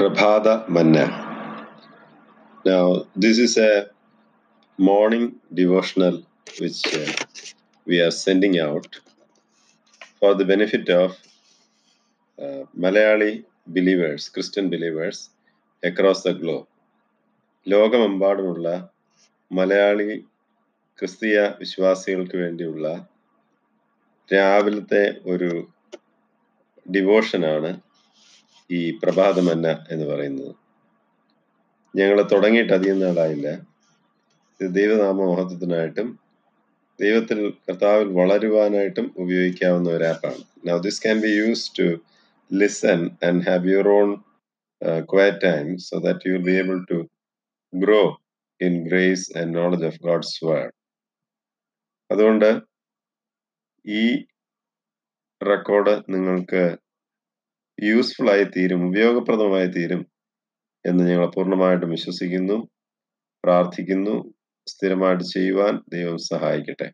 Prabhada Manna. Now, this is a morning devotional which uh, we are sending out for the benefit of uh, Malayali believers, Christian believers across the globe. ലോകമെമ്പാടുമുള്ള മലയാളി ക്രിസ്തീയ വിശ്വാസികൾക്ക് വേണ്ടിയുള്ള രാവിലത്തെ ഒരു ഡിവോഷനാണ് ഈ പ്രഭാതമന്ന എന്ന് പറയുന്നത്. ഞങ്ങൾ തുടങ്ങിയിട്ട് അധികം നാളായില്ല. ഇത് ദൈവനാമ മഹത്വത്തിനായിട്ടും ദൈവത്തിൽ കർത്താവിൽ വളരുവാനായിട്ടും ഉപയോഗിക്കാവുന്ന ഒരു ആപ്പാണ്. Now this can be use to listen and have your own quiet time so that you will be able to grow in grace and knowledge of God's word അതുകൊണ്ട് ഈ റെക്കോർഡ് നിങ്ങൾക്ക് യൂസ്ഫുൾ ആയി തീരും ഉപയോഗപ്രദമായി തീരും എന്ന് ഞങ്ങൾ പൂർണമായിട്ടും വിശ്വസിക്കുന്നു പ്രാർത്ഥിക്കുന്നു സ്ഥിരമായിട്ട് ചെയ്യുവാൻ ദൈവം സഹായിക്കട്ടെ.